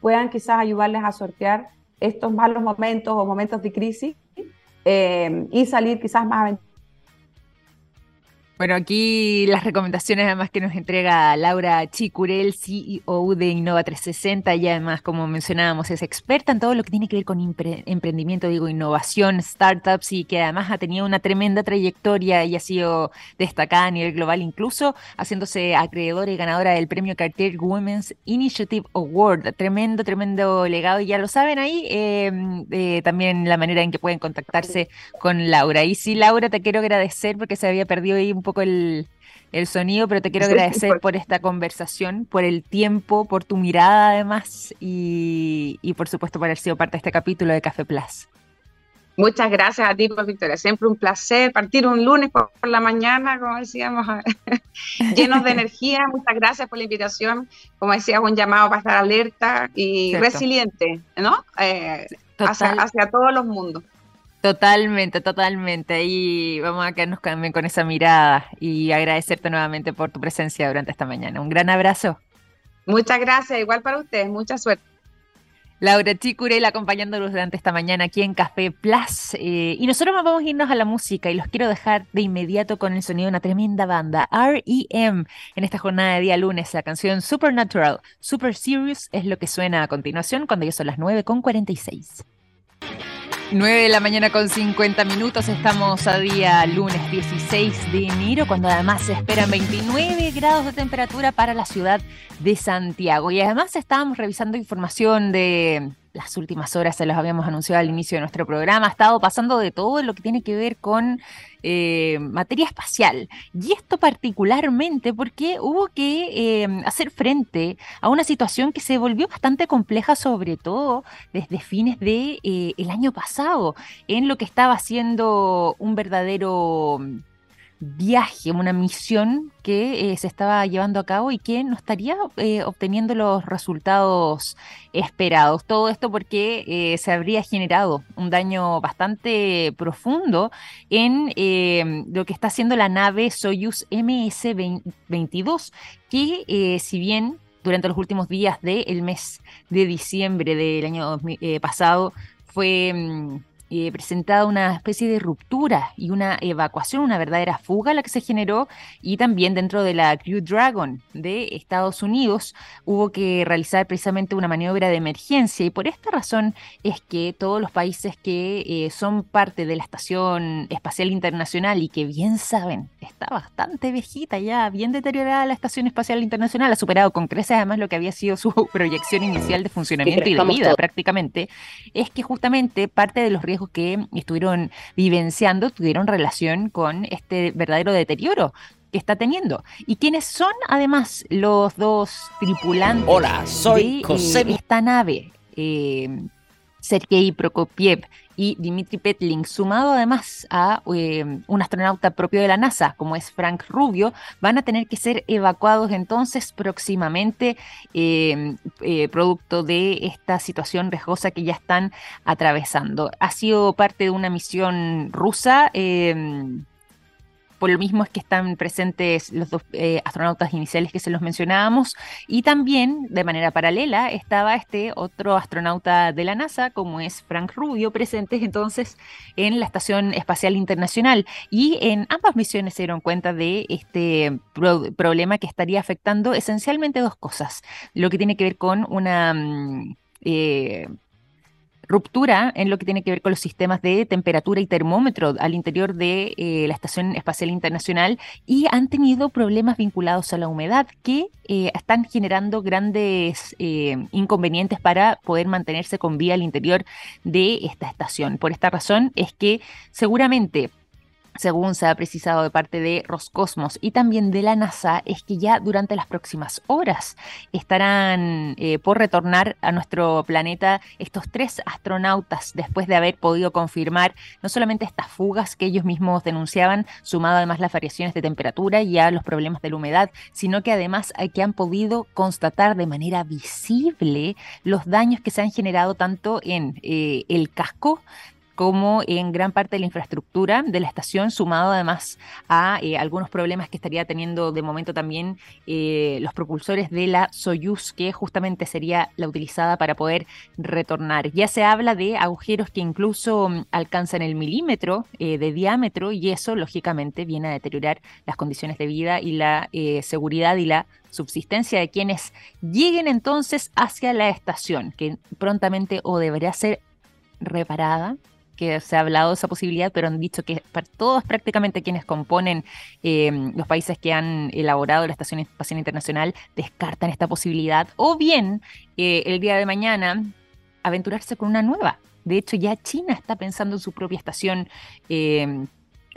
puedan quizás ayudarles a sortear estos malos momentos o momentos de crisis eh, y salir quizás más bueno, aquí las recomendaciones además que nos entrega Laura Chicurel, CEO de Innova 360, y además, como mencionábamos, es experta en todo lo que tiene que ver con emprendimiento, digo, innovación, startups, y que además ha tenido una tremenda trayectoria y ha sido destacada a nivel global, incluso haciéndose acreedora y ganadora del premio Cartier Women's Initiative Award. Tremendo, tremendo legado, y ya lo saben ahí, em, eh, también la manera en que pueden contactarse con Laura. Y sí, Laura, te quiero agradecer porque se había perdido ahí un poco el, sonido, pero te quiero agradecer por esta conversación, por el tiempo, por tu mirada además y, por supuesto por haber sido parte de este capítulo de Café Plus. Muchas gracias a ti, pues, Victoria. Siempre un placer partir un lunes por, la mañana, como decíamos, llenos de energía. Muchas gracias por la invitación. Como decías, un llamado para estar alerta y resiliente, ¿no? Eh, hacia, hacia todos los mundos. Totalmente, totalmente. Y vamos a quedarnos también con esa mirada y agradecerte nuevamente por tu presencia durante esta mañana. Un gran abrazo. Muchas gracias, igual para ustedes, mucha suerte. Laura Chicurel acompañándonos durante esta mañana aquí en Café Plus. Eh, y nosotros vamos a irnos a la música y los quiero dejar de inmediato con el sonido de una tremenda banda, REM, en esta jornada de día lunes. La canción Supernatural, Super Serious es lo que suena a continuación cuando ya son las 9 con 46. 9 de la mañana con 50 minutos, estamos a día lunes 16 de enero, cuando además se esperan 29 grados de temperatura para la ciudad de Santiago. Y además estábamos revisando información de las últimas horas, se los habíamos anunciado al inicio de nuestro programa, ha estado pasando de todo lo que tiene que ver con eh, materia espacial. Y esto particularmente porque hubo que eh, hacer frente a una situación que se volvió bastante compleja, sobre todo desde fines de, el año pasado, en lo que estaba siendo un verdadero viaje, una misión que eh, se estaba llevando a cabo y que no estaría eh, obteniendo los resultados esperados. Todo esto porque eh, se habría generado un daño bastante profundo en lo que está haciendo la nave Soyuz MS-22, que si bien durante los últimos días del mes de diciembre del año pasado fue mm, eh, presentada una especie de ruptura y una evacuación, una verdadera fuga la que se generó. Y también dentro de la Crew Dragon de Estados Unidos hubo que realizar precisamente una maniobra de emergencia. Y por esta razón es que todos los países que eh, son parte de la Estación Espacial Internacional y que bien saben, está bastante viejita ya, bien deteriorada la Estación Espacial Internacional, ha superado con creces además lo que había sido su proyección inicial de funcionamiento y de vida prácticamente, es que justamente parte de los riesgos que estuvieron vivenciando tuvieron relación con este verdadero deterioro que está teniendo. ¿Y quiénes son además los dos tripulantes Hola, soy de eh, esta nave? Eh, Sergei Prokopiev y Dimitri Petling, sumado además a eh, un astronauta propio de la NASA, como es Frank Rubio, van a tener que ser evacuados entonces próximamente, em, eh, producto de esta situación riesgosa que ya están atravesando. Ha sido parte de una misión rusa em, por lo mismo es que están presentes los dos eh, astronautas iniciales que se los mencionábamos. Y también de manera paralela estaba este otro astronauta de la NASA como es Frank Rubio presentes entonces en la Estación Espacial Internacional. Y en ambas misiones se dieron cuenta de este problema que estaría afectando esencialmente dos cosas, lo que tiene que ver con una... Mm, eh, ruptura en lo que tiene que ver con los sistemas de temperatura y termómetro al interior de eh, la Estación Espacial Internacional y han tenido problemas vinculados a la humedad que eh, están generando grandes eh, inconvenientes para poder mantenerse con vida al interior de esta estación. Por esta razón es que seguramente según se ha precisado de parte de Roscosmos y también de la NASA, es que ya durante las próximas horas estarán eh, por retornar a nuestro planeta estos tres astronautas después de haber podido confirmar no solamente estas fugas que ellos mismos denunciaban, sumado además las variaciones de temperatura y a los problemas de la humedad, sino que además que han podido constatar de manera visible los daños que se han generado tanto en eh, el casco como en gran parte de la infraestructura de la estación, sumado además a eh, algunos problemas que estaría teniendo de momento también eh, los propulsores de la Soyuz, que justamente sería la utilizada para poder retornar. Ya se habla de agujeros que incluso mm, alcanzan el milímetro eh, de diámetro y eso lógicamente viene a deteriorar las condiciones de vida y la seguridad y la subsistencia de quienes lleguen entonces hacia la estación, que prontamente o debería ser reparada que se ha hablado de esa posibilidad, pero han dicho que para todos prácticamente quienes componen eh, los países que han elaborado la Estación Espacial Internacional descartan esta posibilidad, o bien eh, el día de mañana aventurarse con una nueva. De hecho, ya China está pensando en su propia estación eh,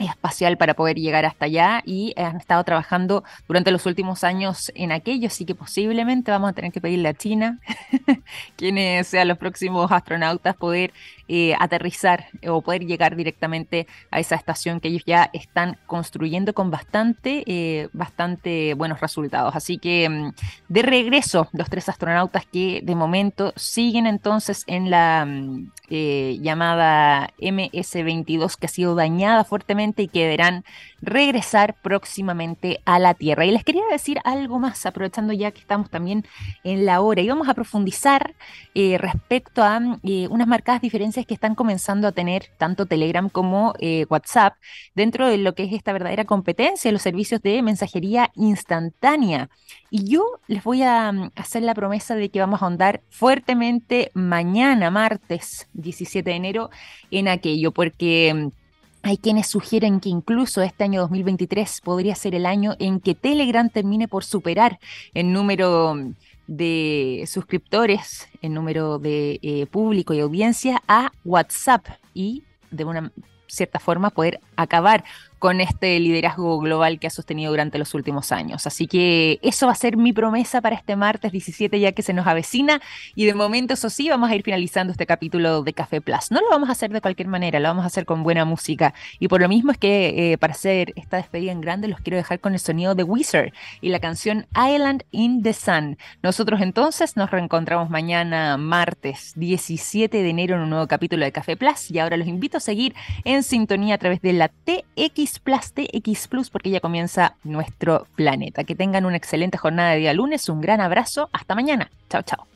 espacial para poder llegar hasta allá y han estado trabajando durante los últimos años en aquello, así que posiblemente vamos a tener que pedirle a China, quienes sean los próximos astronautas, poder eh, aterrizar o poder llegar directamente a esa estación que ellos ya están construyendo con bastante, eh, bastante buenos resultados. Así que mm, de regreso, los tres astronautas que de momento siguen entonces en la mm, eh, llamada MS-22 que ha sido dañada fuertemente y que deberán regresar próximamente a la Tierra. Y les quería decir algo más, aprovechando ya que estamos también en la hora, y vamos a profundizar respecto a unas marcadas diferencias que están comenzando a tener tanto Telegram como eh, WhatsApp dentro de lo que es esta verdadera competencia los servicios de mensajería instantánea. Y yo les voy a mm, hacer la promesa de que vamos a ahondar fuertemente mañana, martes 17 de enero, en aquello, porque... Mm, hay quienes sugieren que incluso este año 2023 podría ser el año en que Telegram termine por superar el número mm, de suscriptores, en número de eh, público y audiencia a WhatsApp y de una cierta forma poder acabar con este liderazgo global que ha sostenido durante los últimos años. Así que eso va a ser mi promesa para este martes 17 ya que se nos avecina y de momento eso sí vamos a ir finalizando este capítulo de Café Plus. No lo vamos a hacer de cualquier manera, lo vamos a hacer con buena música y por lo mismo es que eh, para hacer esta despedida en grande los quiero dejar con el sonido de Wizard y la canción Island in the Sun. Nosotros entonces nos reencontramos mañana martes 17 de enero en un nuevo capítulo de Café Plus y ahora los invito a seguir en sintonía a través de la TX Plus X Plus porque ya comienza nuestro planeta. Que tengan una excelente jornada de día lunes, un gran abrazo, hasta mañana. Chao, chao.